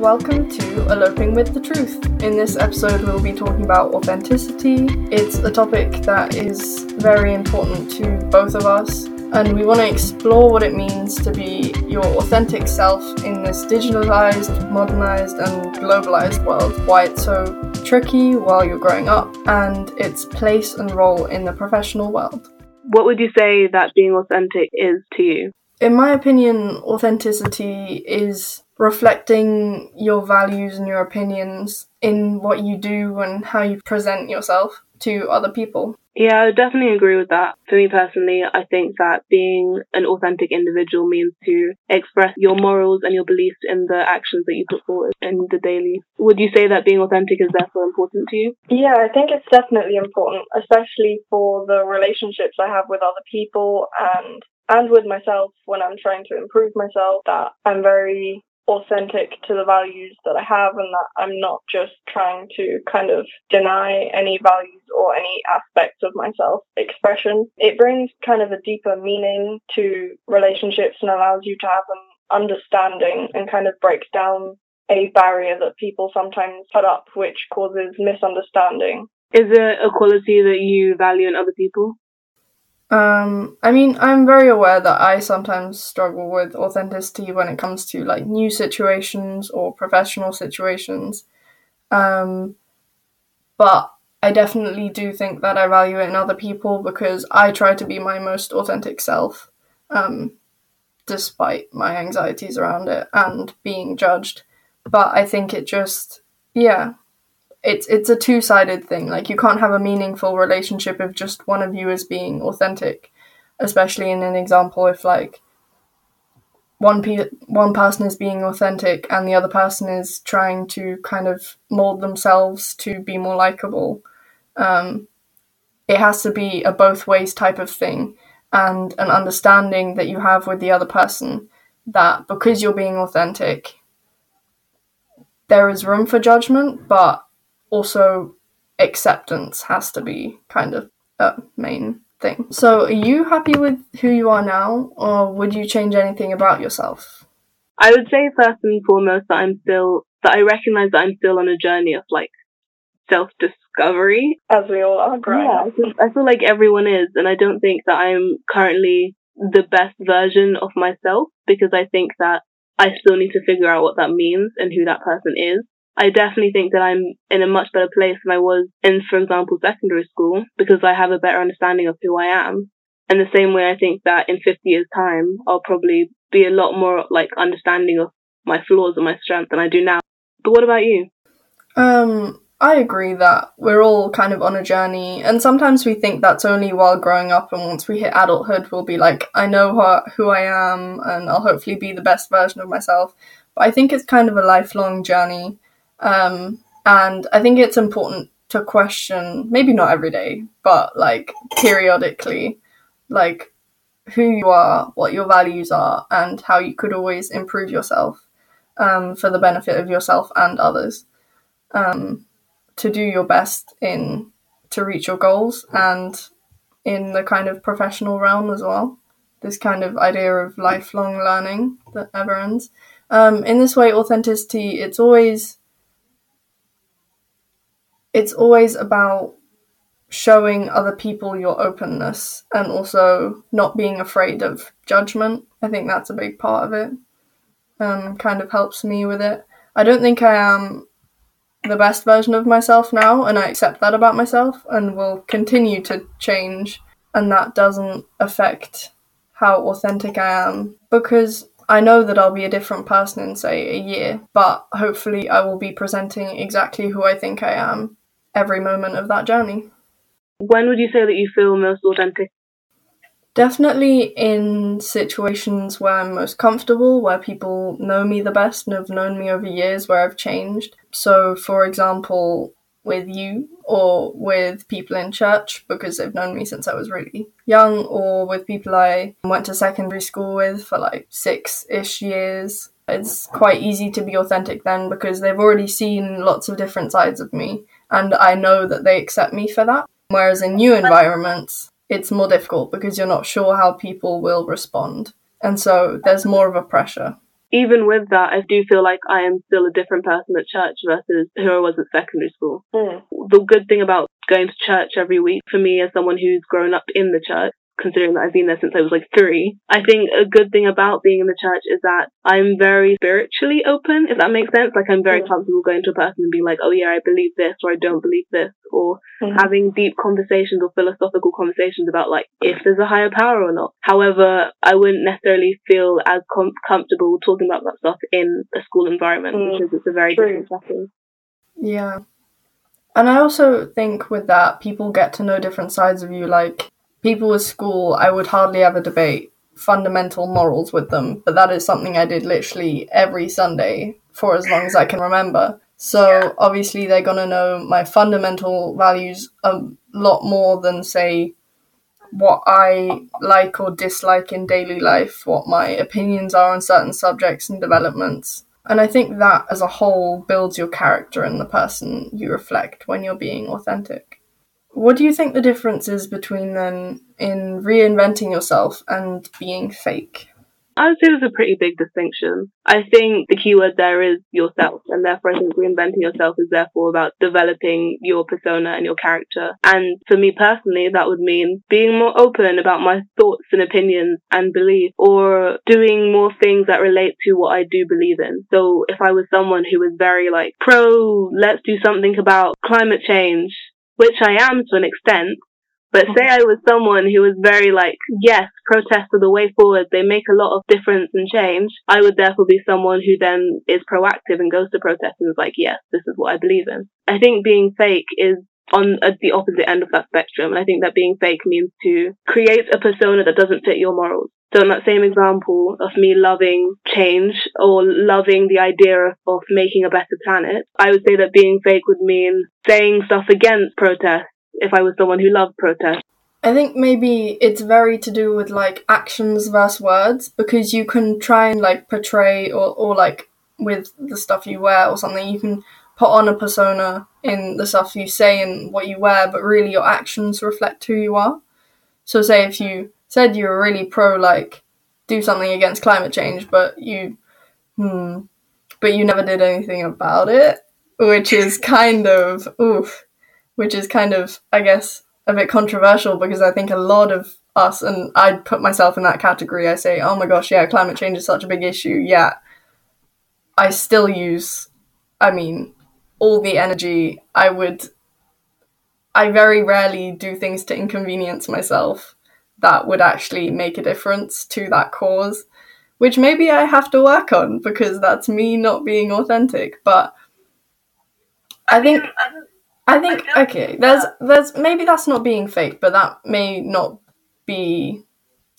welcome to Eloping with the Truth. In this episode, we'll be talking about authenticity. It's a topic that is very important to both of us, and we want to explore what it means to be your authentic self in this digitalized, modernized, and globalized world, why it's so tricky while you're growing up, and its place and role in the professional world. What would you say that being authentic is to you? In my opinion, authenticity is reflecting your values and your opinions in what you do and how you present yourself to other people. Yeah, I would definitely agree with that. For me personally, I think that being an authentic individual means to express your morals and your beliefs in the actions that you put forward in the daily. Would you say that being authentic is therefore important to you? Yeah, I think it's definitely important, especially for the relationships I have with other people and and with myself when I'm trying to improve myself that I'm very authentic to the values that I have and that I'm not just trying to kind of deny any values or any aspects of myself expression. It brings kind of a deeper meaning to relationships and allows you to have an understanding and kind of breaks down a barrier that people sometimes put up which causes misunderstanding. Is it a quality that you value in other people? Um, I mean, I'm very aware that I sometimes struggle with authenticity when it comes to like new situations or professional situations. Um, but I definitely do think that I value it in other people because I try to be my most authentic self, um, despite my anxieties around it and being judged. But I think it just, yeah, it's it's a two sided thing. Like you can't have a meaningful relationship if just one of you is being authentic, especially in an example if like one pe- one person is being authentic and the other person is trying to kind of mold themselves to be more likable. Um, it has to be a both ways type of thing and an understanding that you have with the other person that because you're being authentic there is room for judgment but also acceptance has to be kind of a main thing. So, are you happy with who you are now, or would you change anything about yourself? I would say first and foremost that I'm still that I recognize that I'm still on a journey of like self discovery. As we all are growing yeah, I feel, I feel like everyone is, and I don't think that I'm currently the best version of myself because I think that I still need to figure out what that means and who that person is. I definitely think that I'm in a much better place than I was in, for example, secondary school because I have a better understanding of who I am. And the same way I think that in 50 years time, I'll probably be a lot more like understanding of my flaws and my strengths than I do now. But what about you? Um, I agree that we're all kind of on a journey, and sometimes we think that's only while growing up, and once we hit adulthood, we'll be like, I know who, who I am, and I'll hopefully be the best version of myself. But I think it's kind of a lifelong journey, um, and I think it's important to question, maybe not every day, but like periodically, like who you are, what your values are, and how you could always improve yourself um, for the benefit of yourself and others. Um, to do your best in to reach your goals and in the kind of professional realm as well. This kind of idea of lifelong learning that never ends. Um, in this way, authenticity, it's always it's always about showing other people your openness and also not being afraid of judgment. I think that's a big part of it. Um, kind of helps me with it. I don't think I am the best version of myself now, and I accept that about myself and will continue to change, and that doesn't affect how authentic I am because I know that I'll be a different person in, say, a year, but hopefully I will be presenting exactly who I think I am every moment of that journey. When would you say that you feel most authentic? Definitely in situations where I'm most comfortable, where people know me the best and have known me over years, where I've changed. So, for example, with you or with people in church because they've known me since I was really young, or with people I went to secondary school with for like six ish years. It's quite easy to be authentic then because they've already seen lots of different sides of me and I know that they accept me for that. Whereas in new environments, it's more difficult because you're not sure how people will respond. And so there's more of a pressure. even with that, I do feel like I am still a different person at church versus who I was at secondary school. Mm. The good thing about going to church every week for me as someone who's grown up in the church considering that I've been there since I was like three. I think a good thing about being in the church is that I'm very spiritually open, if that makes sense. Like I'm very comfortable going to a person and being like, oh yeah, I believe this or I don't believe this or Mhm. having deep conversations or philosophical conversations about like if there's a higher power or not. However, I wouldn't necessarily feel as com- comfortable talking about that stuff in a school environment Mm. because it's a very True. different setting. Yeah. And I also think with that, people get to know different sides of you. Like, people at school, I would hardly ever debate fundamental morals with them, but that is something I did literally every Sunday for as long as I can remember. So, obviously, they're gonna know my fundamental values a lot more than, say, what I like or dislike in daily life, what my opinions are on certain subjects and developments. And I think that as a whole builds your character and the person you reflect when you're being authentic. What do you think the difference is between then in reinventing yourself and being fake? I would say there's a pretty big distinction. I think the key word there is yourself, and therefore I think reinventing yourself is therefore about developing your persona and your character. And for me personally, that would mean being more open about my thoughts and opinions and beliefs, or doing more things that relate to what I do believe in. So if I was someone who was very like pro, let's do something about climate change, which I am to an extent, but say mm-hmm. I was someone who was very like, yes, protests are the way forward. They make a lot of difference and change. I would therefore be someone who then is proactive and goes to protest and is like, yes, this is what I believe in. I think being fake is on at the opposite end of that spectrum. And I think that being fake means to create a persona that doesn't fit your morals. So in that same example of me loving change or loving the idea of, of making a better planet, I would say that being fake would mean saying stuff against protest if I was someone who loved protest. I think maybe it's very to do with like actions versus words because you can try and like portray or, or like with the stuff you wear or something, you can put on a persona in the stuff you say and what you wear, but really your actions reflect who you are. So, say if you said you were really pro, like, do something against climate change, but you, hmm, but you never did anything about it, which is kind of, oof, which is kind of, I guess, a bit controversial because I think a lot of us, and I'd put myself in that category, I say, oh my gosh, yeah, climate change is such a big issue, yeah. I still use, I mean, all the energy I would. I very rarely do things to inconvenience myself that would actually make a difference to that cause, which maybe I have to work on because that's me not being authentic. But I think I think okay, there's there's maybe that's not being fake, but that may not be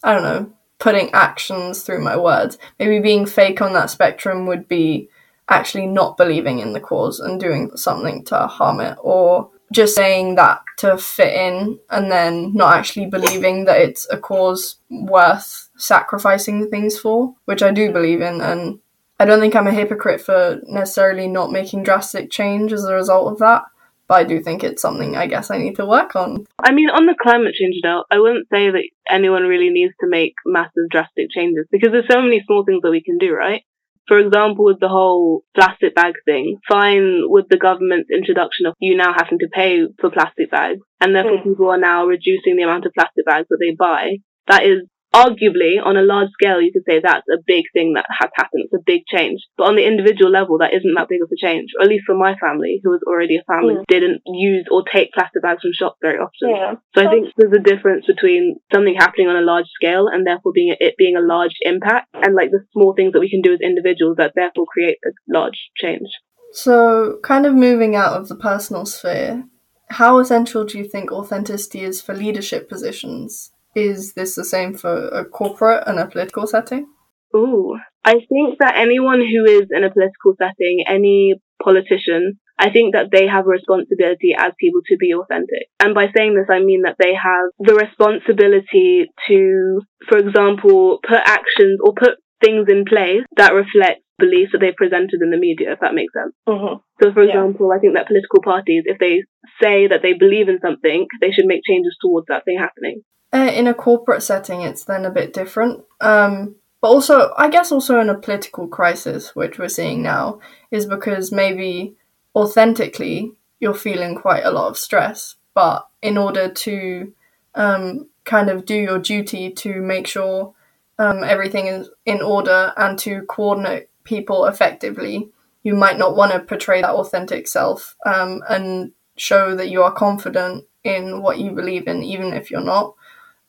I don't know, putting actions through my words. Maybe being fake on that spectrum would be actually not believing in the cause and doing something to harm it or just saying that to fit in and then not actually believing that it's a cause worth sacrificing things for, which I do believe in and I don't think I'm a hypocrite for necessarily not making drastic change as a result of that but I do think it's something I guess I need to work on. I mean, on the climate change note, I wouldn't say that anyone really needs to make massive drastic changes because there's so many small things that we can do, right? For example, with the whole plastic bag thing, fine with the government's introduction of you now having to pay for plastic bags, and therefore Mm. people are now reducing the amount of plastic bags that they buy. That is arguably on a large scale, you could say that's a big thing that has happened. It's a big change. But on the individual level, that isn't that big of a change. Or at least for my family, who was already a family, Mm. didn't use or take plastic bags from shops very often. Yeah. So I think there's a difference between something happening on a large scale and therefore being it being a large impact, and like the small things that we can do as individuals that therefore create a large change. So, kind of moving out of the personal sphere, how essential do you think authenticity is for leadership positions? Is this the same for a corporate and a political setting? Ooh, I think that anyone who is in a political setting, any politician, I think that they have a responsibility as people to be authentic. And by saying this, I mean that they have the responsibility to, for example, put actions or put things in place that reflect beliefs that they've presented in the media, if that makes sense. hmm So, for Yeah. example, I think that political parties, if they say that they believe in something, they should make changes towards that thing happening. Uh, in a corporate setting, it's then a bit different. Um, but also I guess also in a political crisis, which we're seeing now, is because maybe authentically you're feeling quite a lot of stress, but in order to um, kind of do your duty to make sure um, everything is in order and to coordinate people effectively, you might not want to portray that authentic self um, and show that you are confident in what you believe in, even if you're not.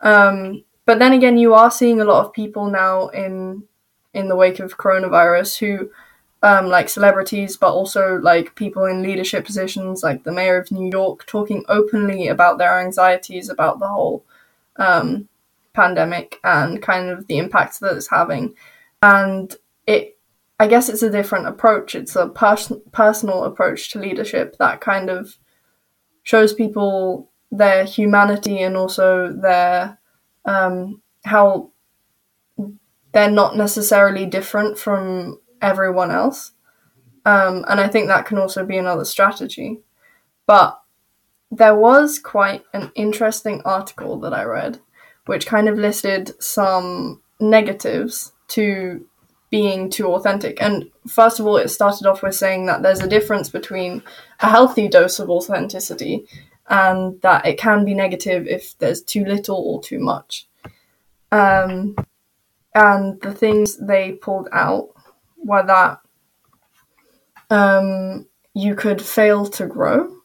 Um, but then again, you are seeing a lot of people now in in the wake of coronavirus who, um, like celebrities, but also like people in leadership positions, like the mayor of New York, talking openly about their anxieties about the whole um, pandemic and kind of the impact that it's having. And it, I guess, it's a different approach. It's a pers- personal approach to leadership that kind of shows people their humanity and also their um, how they're not necessarily different from everyone else. Um, and I think that can also be another strategy. But there was quite an interesting article that I read, which kind of listed some negatives to being too authentic. And first of all, it started off with saying that there's a difference between a healthy dose of authenticity and that it can be negative if there's too little or too much. Um, and the things they pulled out were that um, you could fail to grow,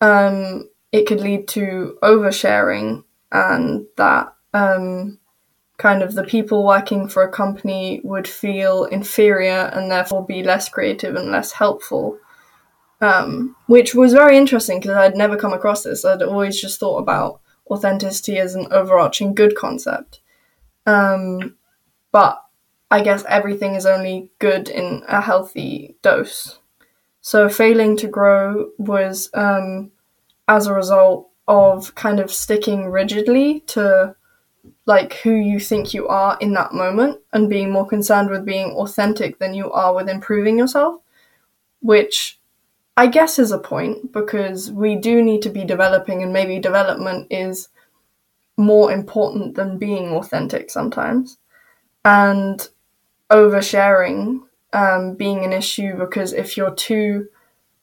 um, it could lead to oversharing, and that um, kind of the people working for a company would feel inferior and therefore be less creative and less helpful um, which was very interesting because I'd never come across this. I'd always just thought about authenticity as an overarching good concept. Um, but I guess everything is only good in a healthy dose. So failing to grow was um, as a result of kind of sticking rigidly to like who you think you are in that moment and being more concerned with being authentic than you are with improving yourself, which I guess is a point because we do need to be developing, and maybe development is more important than being authentic sometimes. And oversharing um, being an issue because if you're too,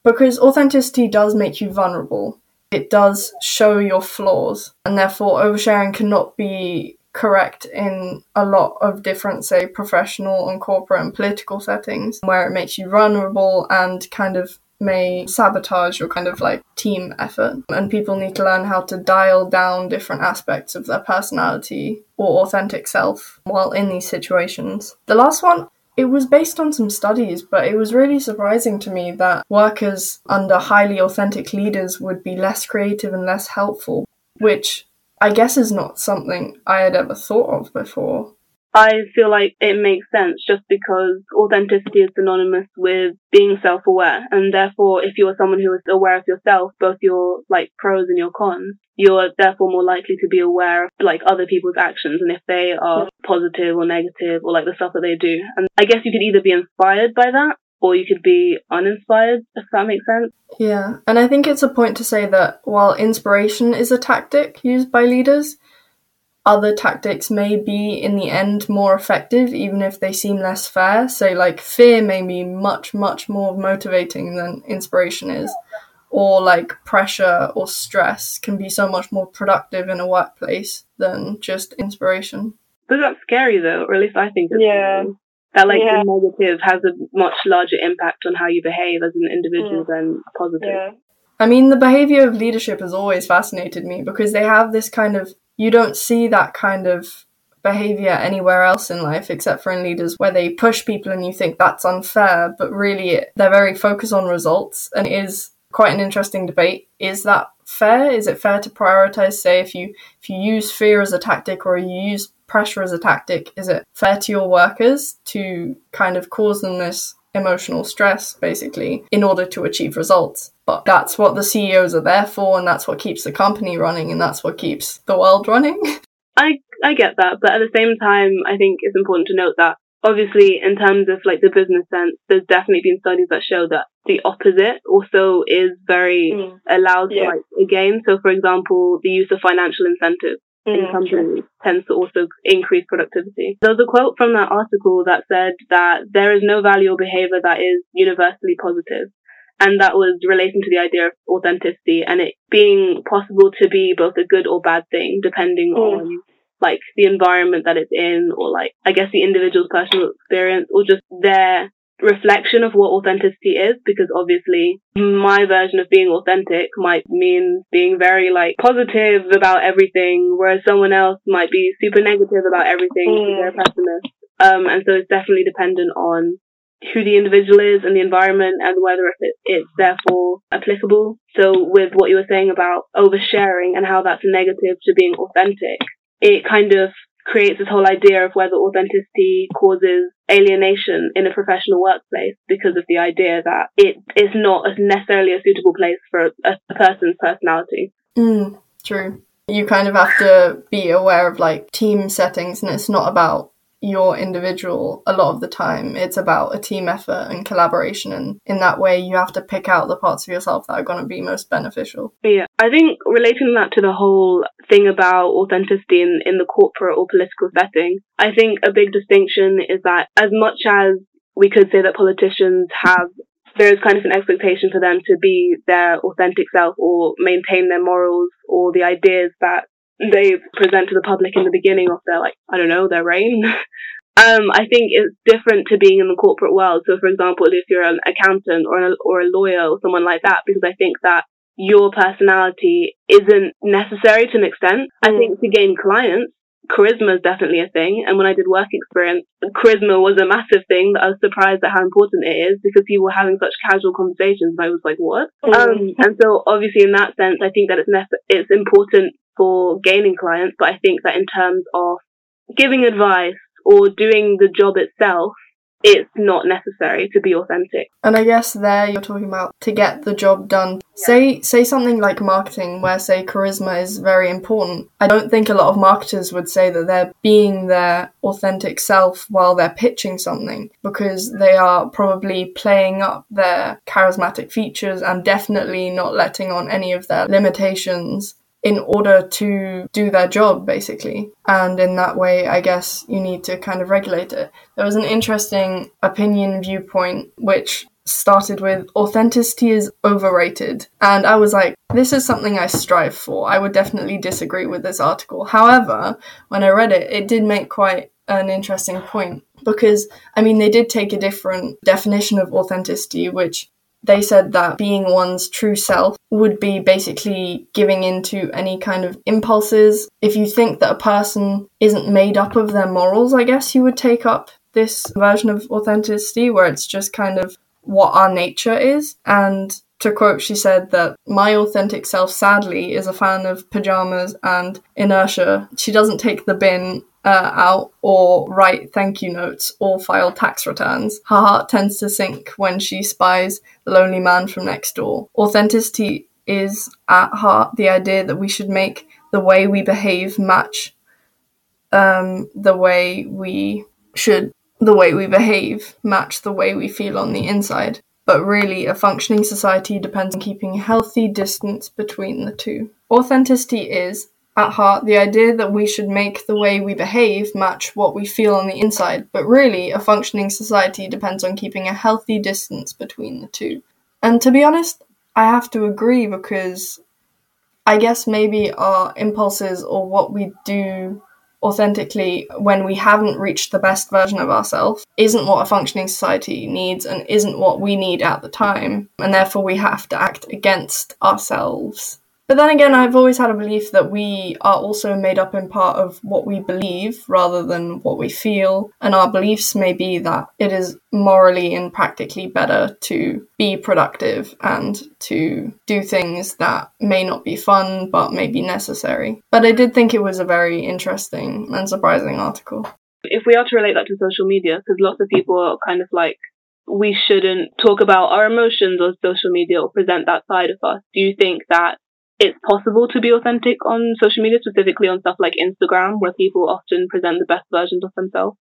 because authenticity does make you vulnerable, it does show your flaws, and therefore oversharing cannot be correct in a lot of different, say, professional and corporate and political settings where it makes you vulnerable and kind of may sabotage your kind of like team effort. And people need to learn how to dial down different aspects of their personality or authentic self while in these situations. The last one, it was based on some studies, but it was really surprising to me that workers under highly authentic leaders would be less creative and less helpful, which I guess is not something I had ever thought of before. I feel like it makes sense just because authenticity is synonymous with being self-aware. And therefore, if you are someone who is aware of yourself, both your like pros and your cons, you're therefore more likely to be aware of like other people's actions and if they are positive or negative or like the stuff that they do. And I guess you could either be inspired by that or you could be uninspired, if that makes sense. Yeah, and I think it's a point to say that while inspiration is a tactic used by leaders, other tactics may be in the end more effective, even if they seem less fair. So, like, fear may be much, much more motivating than inspiration is, or like pressure or stress can be so much more productive in a workplace than just inspiration. But that's scary, though, or at least I think. yeah. That like Yeah. the negative has a much larger impact on how you behave as an individual Mm. than positive. Yeah. I mean, the behavior of leadership has always fascinated me because they have this kind of, you don't see that kind of behavior anywhere else in life except for in leaders where they push people and you think that's unfair, but really they're very focused on results and it is quite an interesting debate. Is that fair? Is it fair to prioritize, say, if you if you use fear as a tactic or you use pressure as a tactic, is it fair to your workers to kind of cause them this emotional stress basically in order to achieve results? But that's what the CEOs are there for and that's what keeps the company running and that's what keeps the world running. I I get that, but at the same time, I think it's important to note that obviously, in terms of like the business sense, there's definitely been studies that show that the opposite also is very Mm. allowed Yeah. to like gain. So, for example, the use of financial incentives. In companies tends to also increase productivity. There was a quote from that article that said that there is no value or behavior that is universally positive. And that was relating to the idea of authenticity and it being possible to be both a good or bad thing depending mm. on like the environment that it's in or like I guess the individual's personal experience or just their reflection of what authenticity is because obviously my version of being authentic might mean being very like positive about everything whereas someone else might be super negative about everything mm. they're a pessimist um and so it's definitely dependent on who the individual is and the environment and whether it, it's therefore applicable so with what you were saying about oversharing and how that's negative to being authentic it kind of creates this whole idea of whether authenticity causes alienation in a professional workplace because of the idea that it is not necessarily a suitable place for a, a person's personality. Mm, true. You kind of have to be aware of like team settings, and it's not about your individual a lot of the time. It's about a team effort and collaboration. And in that way, you have to pick out the parts of yourself that are going to be most beneficial. Yeah. I think relating that to the whole thing about authenticity in, in the corporate or political setting, I think a big distinction is that as much as we could say that politicians have there is kind of an expectation for them to be their authentic self or maintain their morals or the ideas that they present to the public in the beginning of their like I don't know their reign. um, I think it's different to being in the corporate world. So, for example, if you're an accountant or a, or a lawyer or someone like that, because I think that your personality isn't necessary to an extent. I think to gain clients, charisma is definitely a thing. And when I did work experience, charisma was a massive thing that I was surprised at how important it is because people were having such casual conversations. And I was like, what? Mm. Um, and so obviously in that sense, I think that it's, nece- it's important for gaining clients, but I think that in terms of giving advice or doing the job itself, it's not necessary to be authentic. And I guess there you're talking about to get the job done. Yeah. Say say something like marketing where say charisma is very important. I don't think a lot of marketers would say that they're being their authentic self while they're pitching something because they are probably playing up their charismatic features and definitely not letting on any of their limitations in order to do their job, basically. And in that way, I guess you need to kind of regulate it. There was an interesting opinion viewpoint which started with authenticity is overrated. And I was like, this is something I strive for. I would definitely disagree with this article. However, when I read it, it did make quite an interesting point because I mean they did take a different definition of authenticity which they said that being one's true self would be basically giving into any kind of impulses. If you think that a person isn't made up of their morals, I guess you would take up this version of authenticity where it's just kind of what our nature is. And to quote, she said that my authentic self, sadly, is a fan of pajamas and inertia. She doesn't take the bin uh, out or write thank you notes or file tax returns. Her heart tends to sink when she spies the lonely man from next door. Authenticity is at heart the idea that we should make the way we behave match um, the way we should the way we behave match the way we feel on the inside. But really, a functioning society depends on keeping a healthy distance between the two. Authenticity is, at heart the idea that we should make the way we behave match what we feel on the inside, but really, a functioning society depends on keeping a healthy distance between the two. And to be honest, I have to agree because I guess maybe our impulses or what we do authentically when we haven't reached the best version of ourselves isn't what a functioning society needs and isn't what we need at the time, and therefore we have to act against ourselves but then again, I've always had a belief that we are also made up in part of what we believe rather than what we feel. And our beliefs may be that it is morally and practically better to be productive and to do things that may not be fun but may be necessary. But I did think it was a very interesting and surprising article. If we are to relate that to social media, because lots of people are kind of like, we shouldn't talk about our emotions on social media or present that side of us. Do you think that it's possible to be authentic on social media, specifically on stuff like Instagram, where people often present the best versions of themselves?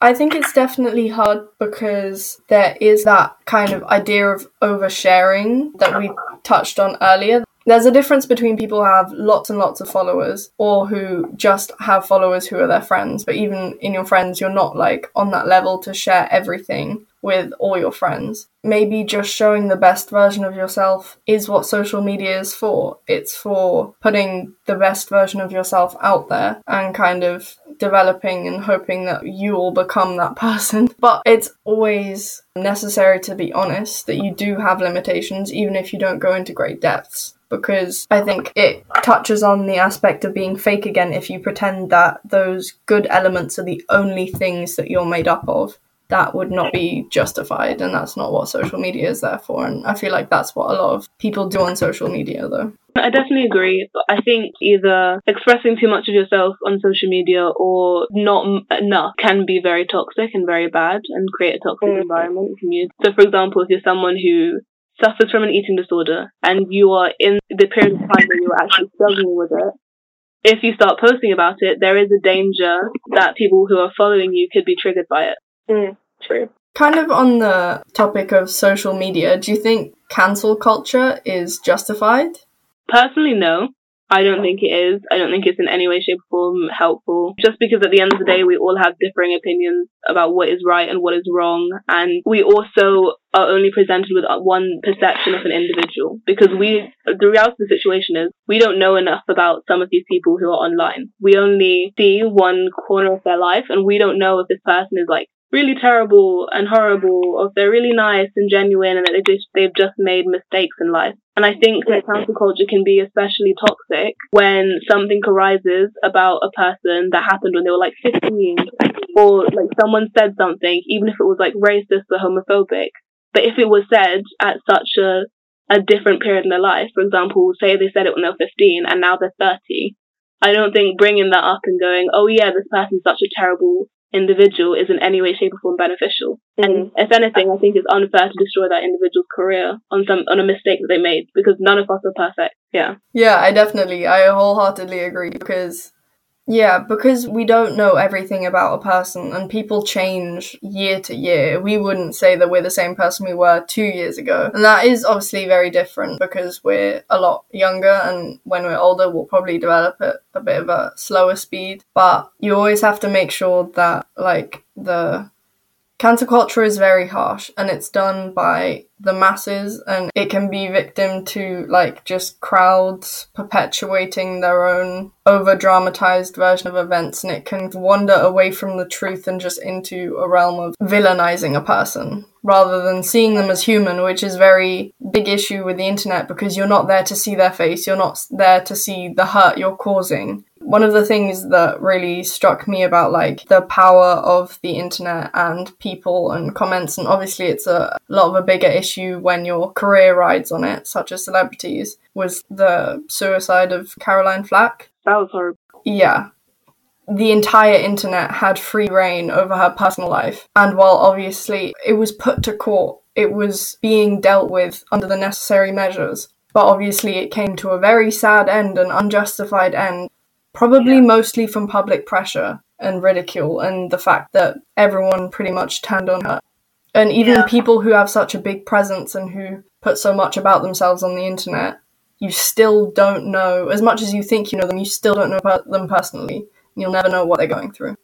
I think it's definitely hard because there is that kind of idea of oversharing that we touched on earlier. there's a difference between people who have lots and lots of followers or who just have followers who are their friends. But even in your friends, you're not like on that level to share everything with all your friends. Maybe just showing the best version of yourself is what social media is for. It's for putting the best version of yourself out there and kind of developing and hoping that you will become that person. But it's always necessary to be honest that you do have limitations, even if you don't go into great depths because I think it touches on the aspect of being fake again if you pretend that those good elements are the only things that you're made up of that would not be justified and that's not what social media is there for and i feel like that's what a lot of people do on social media though I definitely agree. I think either expressing too much of yourself on social media or not enough can be very toxic and very bad and create a toxic mm. environment community. So, for example, if you're someone who suffers from an eating disorder and you are in the period of time where you're actually struggling with it, if you start posting about it, there is a danger that people who are following you could be triggered by it. Mm, true. Kind of on the topic of social media, do you think cancel culture is justified? Personally, no. I don't think it is. I don't think it's in any way, shape, or form helpful. Just because at the end of the day, we all have differing opinions about what is right and what is wrong. And we also are only presented with one perception of an individual because we, the reality of the situation is we don't know enough about some of these people who are online. We only see one corner of their life and we don't know if this person is like really terrible and horrible, or if they're really nice and genuine and that they just, they've just made mistakes in life. And I think that cancel culture can be especially toxic when something arises about a person that happened when they were like 15, or like someone said something, even if it was like racist or homophobic. But if it was said at such a, a different period in their life, for example, say they said it when they were 15 and now they're 30, I don't think bringing that up and going, oh yeah, this person's such a terrible individual is in any way, shape, or form beneficial. Mm-hmm. And if anything, I think it's unfair to destroy that individual's career on some on a mistake that they made because none of us are perfect. Yeah. Yeah, I definitely, I wholeheartedly agree because yeah, because we don't know everything about a person and people change year to year. We wouldn't say that we're the same person we were two years ago. And that is obviously very different because we're a lot younger and when we're older, we'll probably develop at a bit of a slower speed. But you always have to make sure that, like, the Cancel culture is very harsh and it's done by the masses and it can be victim to like just crowds perpetuating their own over dramatized version of events and it can wander away from the truth and just into a realm of villainizing a person rather than seeing them as human which is very big issue with the internet because you're not there to see their face you're not there to see the hurt you're causing one of the things that really struck me about like the power of the internet and people and comments and obviously it's a lot of a bigger issue when your career rides on it such as celebrities was the suicide of caroline flack. That was horrible. Yeah. The entire internet had free reign over her personal life and while obviously it was put to court it was being dealt with under the necessary measures. But obviously it came to a very sad end an unjustified end Probably yeah. mostly from public pressure and ridicule and the fact that everyone pretty much turned on her. And even yeah. people who have such a big presence and who put so much about themselves on the internet, you still don't know, as much as you think you know them, you still don't know about them personally. You'll never know what they're going through.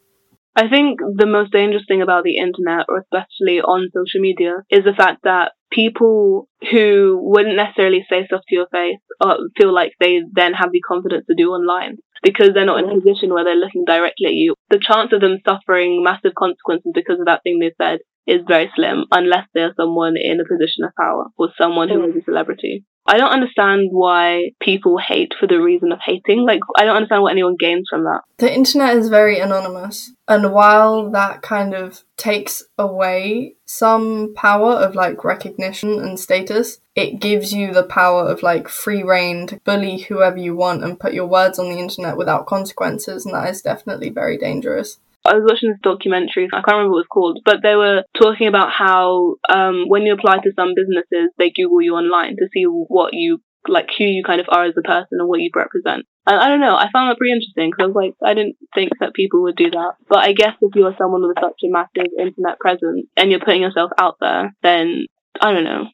I think the most dangerous thing about the internet, or especially on social media, is the fact that people who wouldn't necessarily say stuff to your face uh, feel like they then have the confidence to do online because they're not in a position where they're looking directly at you. The chance of them suffering massive consequences because of that thing they said is very slim unless they're someone in a position of power or someone who is a celebrity. I don't understand why people hate for the reason of hating. Like, I don't understand what anyone gains from that. The internet is very anonymous. And while that kind of takes away some power of like recognition and status, it gives you the power of like free reign to bully whoever you want and put your words on the internet without consequences. And that is definitely very dangerous. I was watching this documentary, I can't remember what it was called, but they were talking about how um, when you apply to some businesses, they Google you online to see what you, like who you kind of are as a person and what you represent. And I don't know, I found that pretty interesting because I was like, I didn't think that people would do that. But I guess if you're someone with such a massive internet presence and you're putting yourself out there, then I don't know.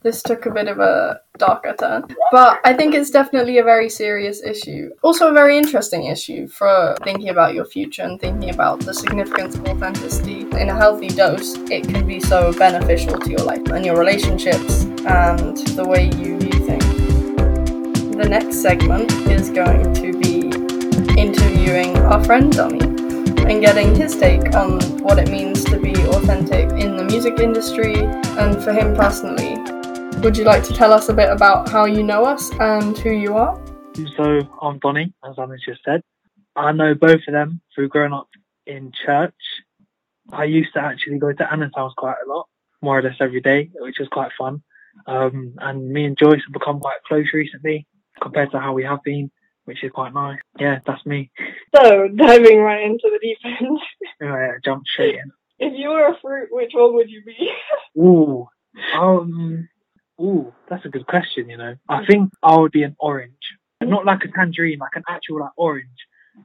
This took a bit of a darker turn, but I think it's definitely a very serious issue. Also, a very interesting issue for thinking about your future and thinking about the significance of authenticity. In a healthy dose, it can be so beneficial to your life and your relationships and the way you view things. The next segment is going to be interviewing our friend Donny and getting his take on what it means to be authentic in the music industry and for him personally. Would you like to tell us a bit about how you know us and who you are? So I'm Donny, as Anna just said. I know both of them through growing up in church. I used to actually go to Anna's house quite a lot, more or less every day, which was quite fun. Um, and me and Joyce have become quite close recently compared to how we have been, which is quite nice. Yeah, that's me. So, diving right into the deep end. Yeah, jump straight in. If you were a fruit, which one would you be? Ooh, um, ooh, that's a good question. You know, I think I would be an orange, not like a tangerine, like an actual like orange,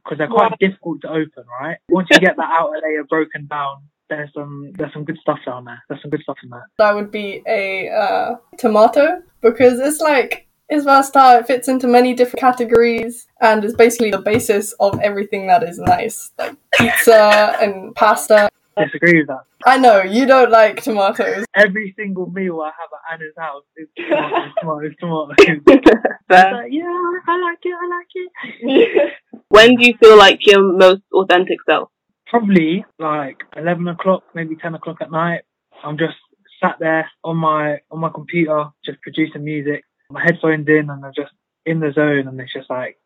because they're quite difficult to open. Right? Once you get that outer layer broken down, there's some there's some good stuff down there. There's some good stuff in there. That would be a uh, tomato because it's like it's versatile. It fits into many different categories and is basically the basis of everything that is nice, like pizza and pasta. Disagree with that. I know you don't like tomatoes. Every single meal I have at Anna's house is tomatoes, tomatoes, tomatoes. Like, yeah, I like it, I like it. When do you feel like your most authentic self? Probably like eleven o'clock, maybe ten o'clock at night. I'm just sat there on my on my computer, just producing music. My headphones in, and I'm just in the zone, and it's just like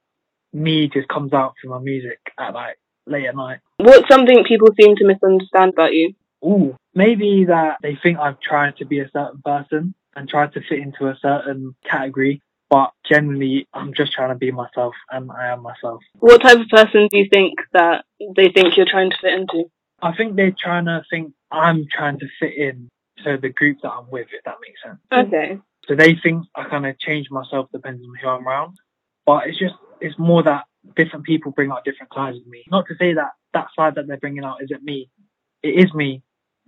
me just comes out through my music at like late at night. What's something people seem to misunderstand about you? Ooh, maybe that they think I'm trying to be a certain person and trying to fit into a certain category, but generally I'm just trying to be myself, and I am myself. What type of person do you think that they think you're trying to fit into? I think they're trying to think I'm trying to fit in to the group that I'm with, if that makes sense. Okay. So they think I kind of change myself depending on who I'm around. But it's just, it's more that different people bring out different sides of me. Not to say that that side that they're bringing out isn't me. It is me.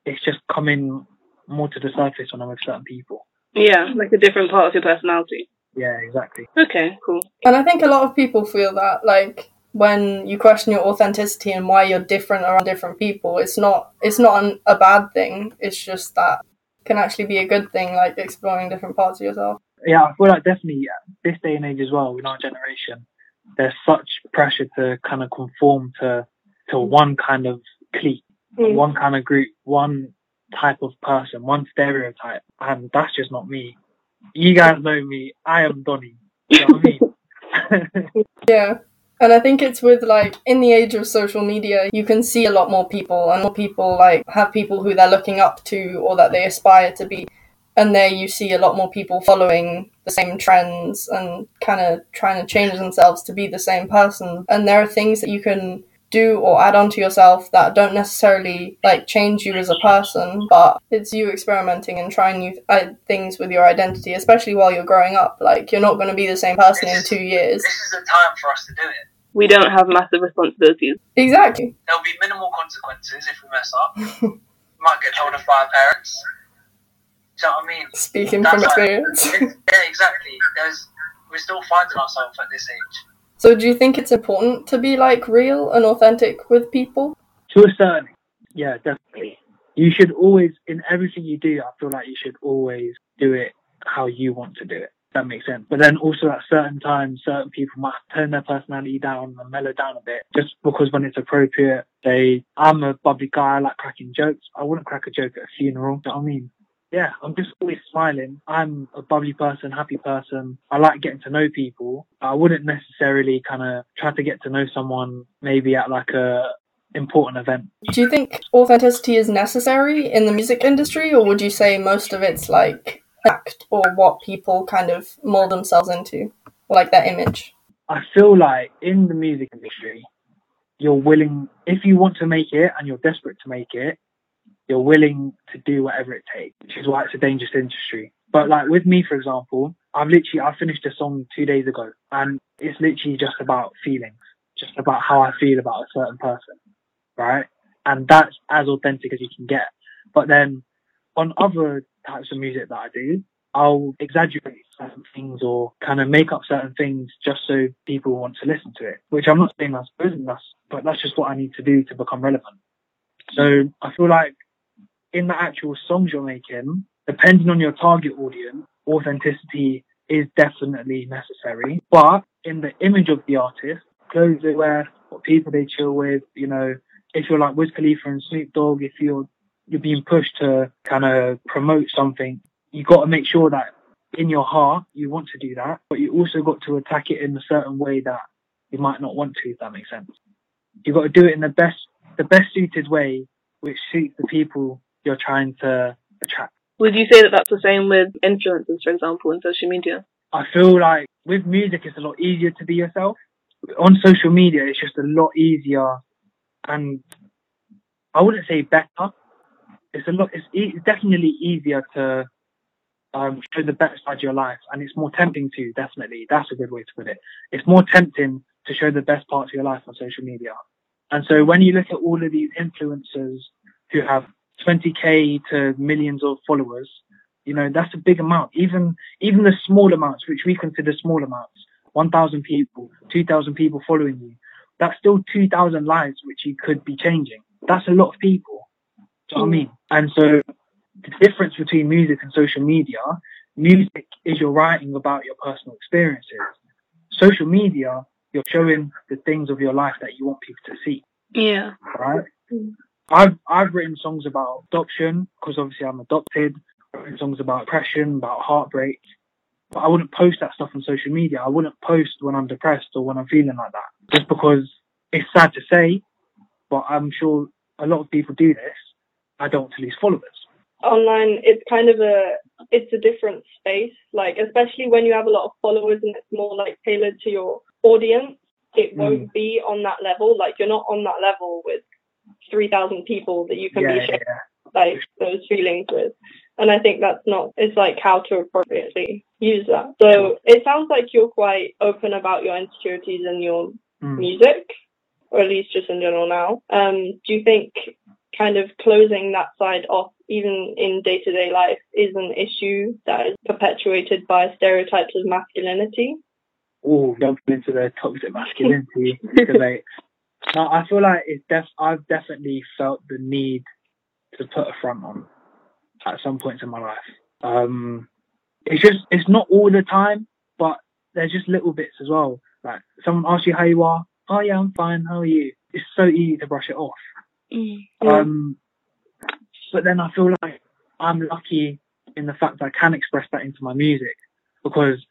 It's just coming more to the surface when I'm with certain people. Yeah, like a different part of your personality. Yeah, exactly. Okay, cool. And I think a lot of people feel that, like, when you question your authenticity and why you're different around different people, it's not it's not an, a bad thing. It's just that can actually be a good thing, like exploring different parts of yourself. Yeah, I feel like definitely this day and age as well, in our generation, there's such pressure to kind of conform to to one kind of clique, Mm. one kind of group, one type of person, one stereotype, and that's just not me. You guys know me. I am Donny. You know what I mean? Yeah. And I think it's with like in the age of social media, you can see a lot more people and more people like have people who they're looking up to or that they aspire to be. And there you see a lot more people following the same trends and kind of trying to change themselves to be the same person. And there are things that you can do or add on to yourself that don't necessarily like change you as a person, but it's you experimenting and trying new uh, things with your identity, especially while you're growing up. Like you're not going to be the same person in two years. This is the time for us to do it. We don't have massive responsibilities. Exactly. There'll be minimal consequences if we mess up. we might get told off by our parents. Do you know what I mean? Speaking That's from like- experience. yeah, exactly. There's, we're still finding ourselves at this age. so, do you think it's important to be like real and authentic with people? to a certain, yeah, definitely. You should always, in everything you do, I feel like you should always do it how you want to do it. That makes sense. But then also at certain times, certain people might turn their personality down and mellow down a bit just because when it's appropriate, they, I'm a bubbly guy, I like cracking jokes. I wouldn't crack a joke at a funeral. Do you know what I mean? Yeah, I'm just always smiling. I'm a bubbly person, happy person. I like getting to know people. I wouldn't necessarily kind of try to get to know someone maybe at like a important event. Do you think authenticity is necessary in the music industry, or would you say most of it's like act or what people kind of mold themselves into, or like their image? I feel like in the music industry, you're willing, if you want to make it and you're desperate to make it, you're willing to do whatever it takes, which is why it's a dangerous industry. But like with me, for example, I've literally, I finished a song two days ago and it's literally just about feelings, just about how I feel about a certain person, right? And that's as authentic as you can get. But then on other types of music that I do, I'll exaggerate certain things or kind of make up certain things just so people want to listen to it, which I'm not saying that's business, but that's just what I need to do to become relevant. So I feel like in the actual songs you're making, depending on your target audience, authenticity is definitely necessary. But in the image of the artist, clothes they wear, what people they chill with, you know, if you're like Wiz Khalifa and Snoop Dogg, if you're you're being pushed to kind of promote something, you got to make sure that in your heart you want to do that, but you also got to attack it in a certain way that you might not want to, if that makes sense. You got to do it in the best the best suited way which suits the people you're trying to attract. Would you say that that's the same with influencers, for example, in social media? I feel like with music, it's a lot easier to be yourself. On social media, it's just a lot easier, and I wouldn't say better. It's a lot. It's, e- it's definitely easier to um, show the best side of your life, and it's more tempting to. Definitely, that's a good way to put it. It's more tempting to show the best parts of your life on social media. And so when you look at all of these influencers who have 20k to millions of followers, you know, that's a big amount. Even, even the small amounts, which we consider small amounts, 1,000 people, 2,000 people following you, that's still 2,000 lives which you could be changing. That's a lot of people. Do you know what I mean? Mm. And so the difference between music and social media, music is you're writing about your personal experiences. Social media you're showing the things of your life that you want people to see. Yeah. Right? Mm. I've I've written songs about adoption because obviously I'm adopted. I've written songs about depression, about heartbreak. But I wouldn't post that stuff on social media. I wouldn't post when I'm depressed or when I'm feeling like that. Just because it's sad to say, but I'm sure a lot of people do this. I don't want to lose followers. Online, it's kind of a it's a different space. Like especially when you have a lot of followers and it's more like tailored to your audience, it won't Mm. be on that level. Like you're not on that level with 3,000 people that you can Yeah, be sharing yeah. like those feelings with. And I think that's not, it's like how to appropriately use that. So it sounds like you're quite open about your insecurities and your Mm. music, or at least just in general now. Um, do you think kind of closing that side off, even in day to day life, is an issue that is perpetuated by stereotypes of masculinity? all jumping into the toxic masculinity debate. No, I feel like it's def- I've definitely felt the need to put a front on at some points in my life. Um, it's just, it's not all the time, but there's just little bits as well. Like someone asks you how you are. Oh yeah, I'm fine. How are you? It's so easy to brush it off. Um, but then I feel like I'm lucky in the fact that I can express that into my music because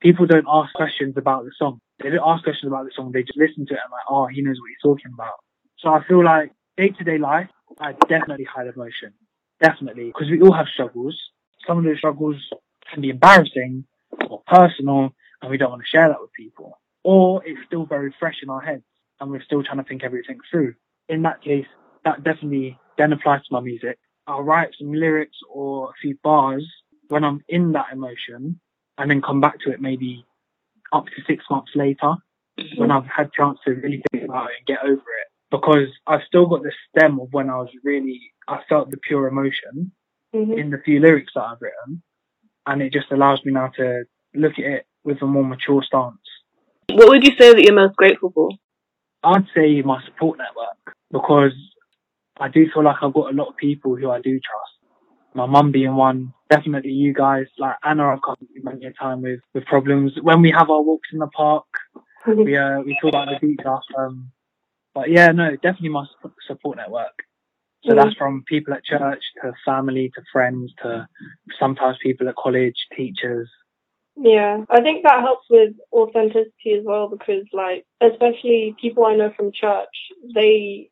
people don't ask questions about the song. They don't ask questions about the song. They just listen to it and like, oh, he knows what he's talking about. So I feel like day to day life, I definitely hide emotion. Definitely. Because we all have struggles. Some of those struggles can be embarrassing or personal and we don't want to share that with people. Or it's still very fresh in our heads and we're still trying to think everything through. In that case, that definitely then applies to my music. I'll write some lyrics or a few bars when I'm in that emotion and then come back to it maybe up to six months later when I've had chance to really think about it and get over it. Because I've still got the stem of when I was really, I felt the pure emotion Mhm. in the few lyrics that I've written. And it just allows me now to look at it with a more mature stance. What would you say that you're most grateful for? I'd say my support network because I do feel like I've got a lot of people who I do trust. My mum being one, definitely you guys, like Anna I've come plenty of time with, with problems. When we have our walks in the park, we uh, we talk about the beach after. Um, but yeah, no, definitely my support network. So that's from people at church to family to friends to sometimes people at college, teachers. Yeah, I think that helps with authenticity as well because, like, especially people I know from church, they,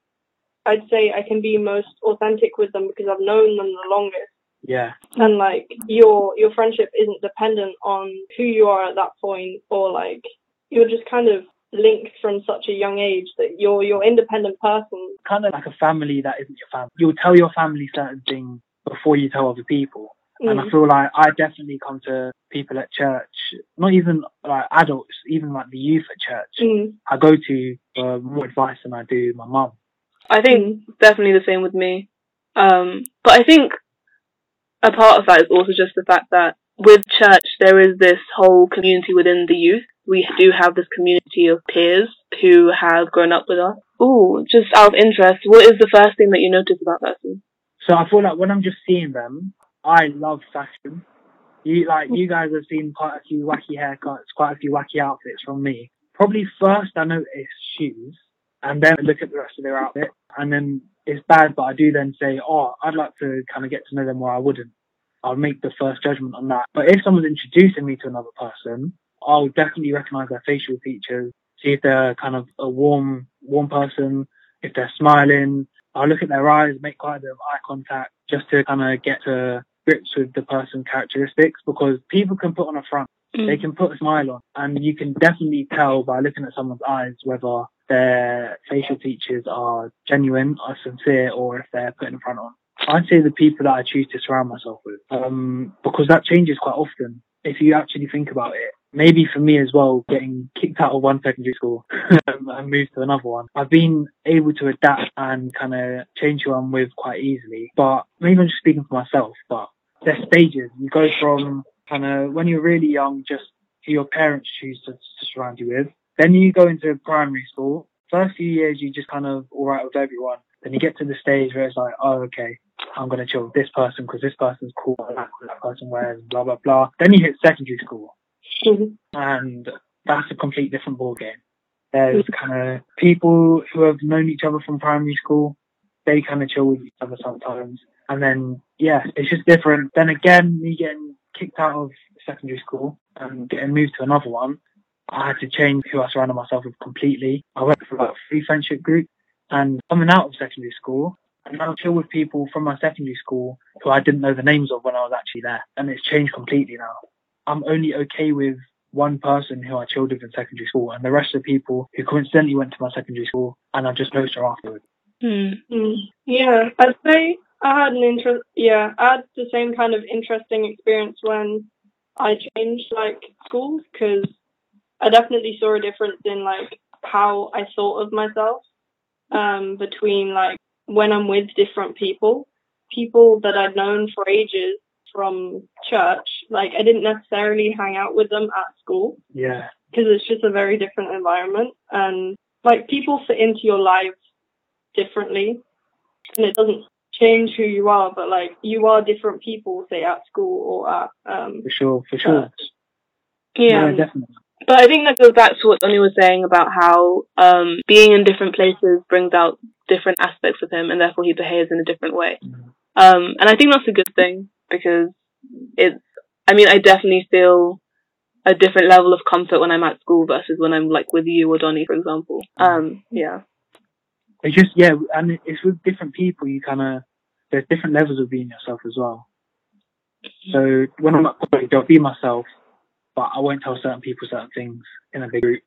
I'd say I can be most authentic with them because I've known them the longest. Yeah, And like your your friendship isn't dependent on who you are at that point, or like you're just kind of linked from such a young age that you're you're independent person. kind of like a family that isn't your family. You'll tell your family certain things before you tell other people. And I Mm. feel like I definitely come to people at church, not even like adults, even like the youth at church. Mm. I go to for more advice than I do my mum. I think definitely the same with me. Um, but I think a part of that is also just the fact that with church, there is this whole community within the youth. We do have this community of peers who have grown up with us. Ooh, just out of interest, what is the first thing that you notice about person? So I feel like when I'm just seeing them, I love fashion. You like you guys have seen quite a few wacky haircuts, quite a few wacky outfits from me. Probably first I notice shoes, and then look at the rest of their outfit, and then it's bad, but I do then say, oh, I'd like to kind of get to know them where I wouldn't. I'll make the first judgment on that. But if someone's introducing me to another person, I'll definitely recognize their facial features, see if they're kind of a warm, warm person, if they're smiling. I'll look at their eyes, make quite a bit of eye contact just to kind of get to grips with the person's characteristics because people can put on a front. Mm. They can put a smile on and you can definitely tell by looking at someone's eyes whether their facial features are genuine or sincere or if they're putting a front on. I'd say the people that I choose to surround myself with, um, because that changes quite often. If you actually think about it, maybe for me as well, getting kicked out of one secondary school and moved to another one, I've been able to adapt and kind of change who I'm with quite easily. But maybe I'm just speaking for myself, but there's stages. You go from kind of when you're really young, just who your parents choose to, to surround you with. Then you go into primary school. First few years, you just kind of all right with everyone. Then you get to the stage where it's like, oh, okay, I'm going to chill with this person because this person's cool. I that person wears, blah, blah, blah. Then you hit secondary school Mhm. and that's a complete different ball game. There's kind of people who have known each other from primary school. They kind of chill with each other sometimes. And then, yeah, it's just different. Then again, me getting kicked out of secondary school and getting moved to another one, I had to change who I surrounded myself with completely. I went for like a free friendship group and coming out of secondary school, and now chill with people from my secondary school who I didn't know the names of when I was actually there. And it's changed completely now. I'm only okay with one person who I chilled with in secondary school and the rest of the people who coincidentally went to my secondary school and I just closer afterwards. Hmm. Mm. Yeah, I'd say I had an interest. Yeah, I had the same kind of interesting experience when I changed like schools because I definitely saw a difference in like how I thought of myself um, between like when I'm with different people, people that I'd known for ages from church. Like I didn't necessarily hang out with them at school Yeah. because it's just a very different environment and like people fit into your lives differently and it doesn't change who you are but like you are different people say at school or at um For sure, for sure. Yeah. No, definitely. But I think that goes back to what Donnie was saying about how um, being in different places brings out different aspects of him, and therefore he behaves in a different way. Mhm. Um, and I think that's a good thing because it's. I mean, I definitely feel a different level of comfort when I'm at school versus when I'm like with you or Donnie, for example. Um, yeah. It's just, yeah, and it's with different people, you kind of, there's different levels of being yourself as well. So when I'm at college, I'll be myself, but I won't tell certain people certain things in a big group.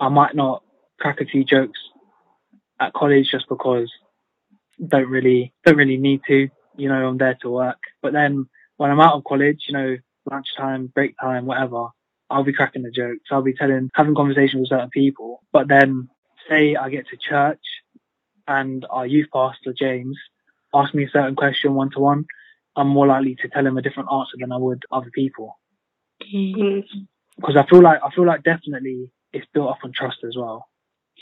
I might not crack a few jokes at college just because don't really don't really need to. You know, I'm there to work. But then when I'm out of college, you know, lunchtime, break time, whatever, I'll be cracking the jokes. I'll be telling, having conversations with certain people. But then say I get to church and our youth pastor James asks me a certain question one to one, I'm more likely to tell him a different answer than I would other people because I feel like I feel like definitely it's built up on trust as well.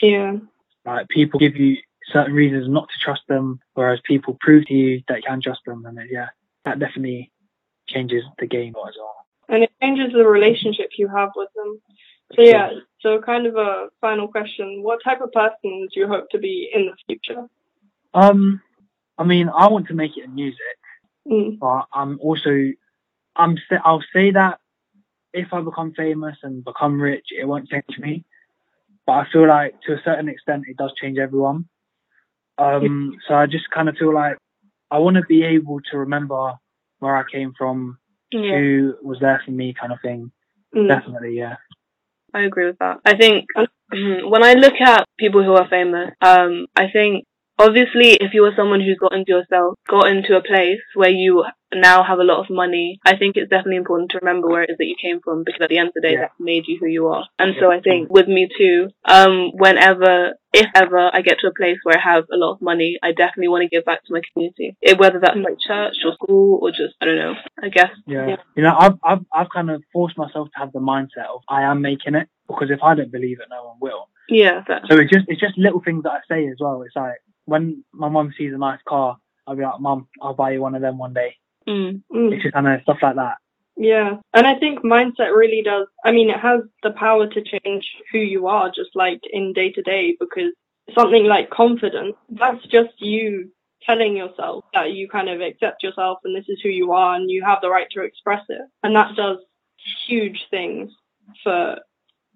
yeah. Like people give you certain reasons not to trust them, whereas people prove to you that you can trust them, and yeah, that definitely changes the game as well. and it changes the relationship you have with them. So yeah so kind of a final question. What type of person do you hope to be in the future? Um, I mean, I want to make it in music, mm, but I'm also, I'm I'll say that if I become famous and become rich, it won't change me. But I feel like to a certain extent, it does change everyone. Um, so I just kind of feel like I want to be able to remember where I came from, Yeah. who was there for me, kind of thing. mm, Definitely, yeah. I agree with that. I think when I look at people who are famous, um, I think Obviously, if you are someone who's got into yourself, got into a place where you now have a lot of money, I think it's definitely important to remember where it is that you came from because at the end of the day, Yeah. that made you who you are. And so I think with me too, um, whenever, if ever I get to a place where I have a lot of money, I definitely want to give back to my community. It, whether that's like church or school or just, I don't know, I guess. Yeah. Yeah. You know, I've, I've, I've kind of forced myself to have the mindset of I am making it because if I don't believe it, no one will. Yeah, So it's just, it's just little things that I say as well. It's like when my mum sees a nice car, I'll be like, mum, I'll buy you one of them one day. mm, Mm. It's just kind of stuff like that. Yeah. And I think mindset really does, I mean, it has the power to change who you are just like in day to day because something like confidence, that's just you telling yourself that you kind of accept yourself and this is who you are and you have the right to express it. And that does huge things for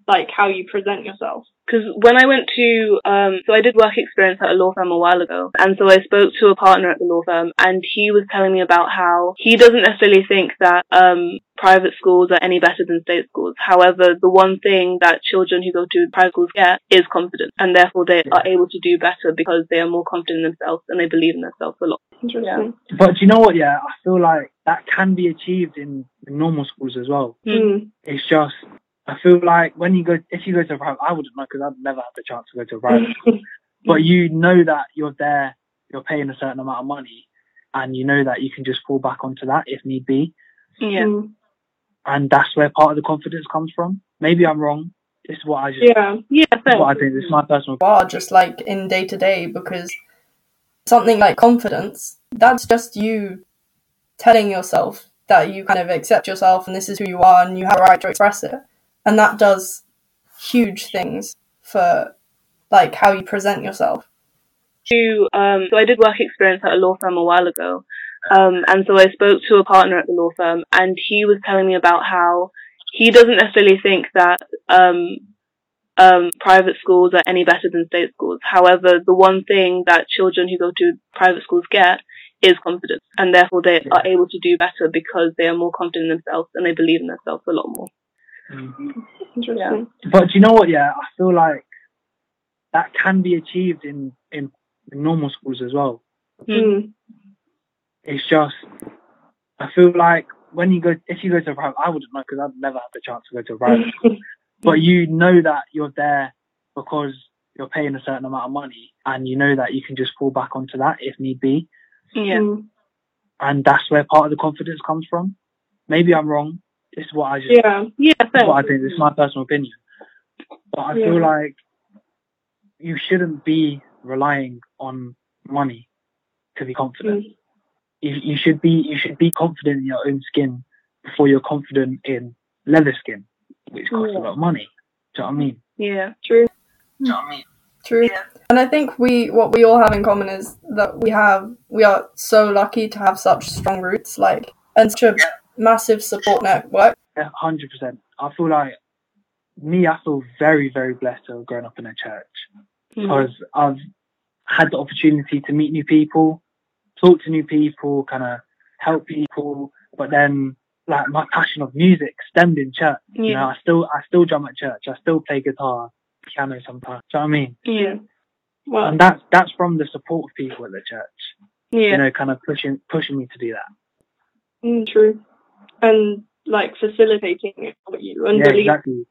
like how you present yourself. Because when I went to, um, so I did work experience at a law firm a while ago, and so I spoke to a partner at the law firm, and he was telling me about how he doesn't necessarily think that um, private schools are any better than state schools. However, the one thing that children who go to private schools get is confidence, and therefore they are able to do better because they are more confident in themselves and they believe in themselves a lot. Interesting. But do you know what? Yeah, I feel like that can be achieved in, in normal schools as well. Mm. It's just, I feel like when you go, if you go to a private, I wouldn't know because I've never had the chance to go to a private school. But you know that you're there, you're paying a certain amount of money, and you know that you can just fall back onto that if need be. Yeah. Mm. And that's where part of the confidence comes from. Maybe I'm wrong. This is what I just, Yeah. Yeah, this what I think. This is my personal. are just like in day to day because something like confidence that's just you telling yourself that you kind of accept yourself and this is who you are and you have a right to express it and that does huge things for like how you present yourself to um so I did work experience at a law firm a while ago. Um and so I spoke to a partner at the law firm and he was telling me about how he doesn't necessarily think that um um private schools are any better than state schools. However, the one thing that children who go to private schools get is confidence and therefore they are able to do better because they are more confident in themselves and they believe in themselves a lot more. Interesting. But do you know what? Yeah, I feel like that can be achieved in in, in normal schools as well. Mm. It's just, I feel like when you go, if you go to a private, I wouldn't know because I've never had the chance to go to a private school. But you know that you're there because you're paying a certain amount of money, and you know that you can just fall back onto that if need be. Yeah. Mm. And that's where part of the confidence comes from. Maybe I'm wrong. This is what I just, Yeah. Yeah, this is what I think. This is my personal opinion. But I feel like you shouldn't be relying on money to be confident. Mm. You, you should be you should be confident in your own skin before you're confident in leather skin, which costs Yeah. a lot of money. Do you know what I mean? Yeah. True. Do you know what I mean? true Yeah. and i think we what we all have in common is that we have we are so lucky to have such strong roots like and such a Yeah. Massive support network Yeah, hundred percent. I feel like me. I feel very very blessed to have grown up in a church Mm. because I've had the opportunity to meet new people, talk to new people, kind of help people. But then, like my passion of music stemmed in church. You know, I still I still drum at church. I still play guitar, piano sometimes. Do you know what I mean? Yeah. Well, And that's that's from the support of people at the church. Yeah. You know, kind of pushing pushing me to do that. mm, true. And like facilitating it for you and yeah, believe. exactly.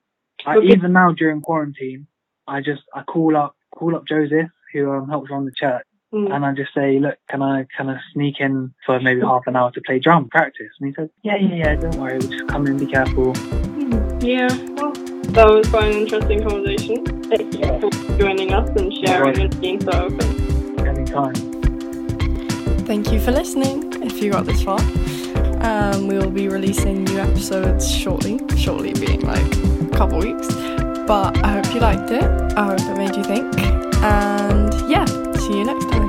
Like, Okay. even now during quarantine, I just I call up call up Joseph who um, helps run the church, Mm. and I just say, look, can I can I sneak in for maybe half an hour to play drum practice? And he said, yeah, yeah, yeah, don't worry, we'll just come in, be careful. Yeah. Well, that was quite an interesting conversation. Thank you for joining us and sharing and being so open. Anytime. Thank you for listening. If you got this far, um, we will be releasing new episodes shortly. Shortly being like a couple weeks. But I hope you liked it. I hope it made you think. And yeah, see you next time.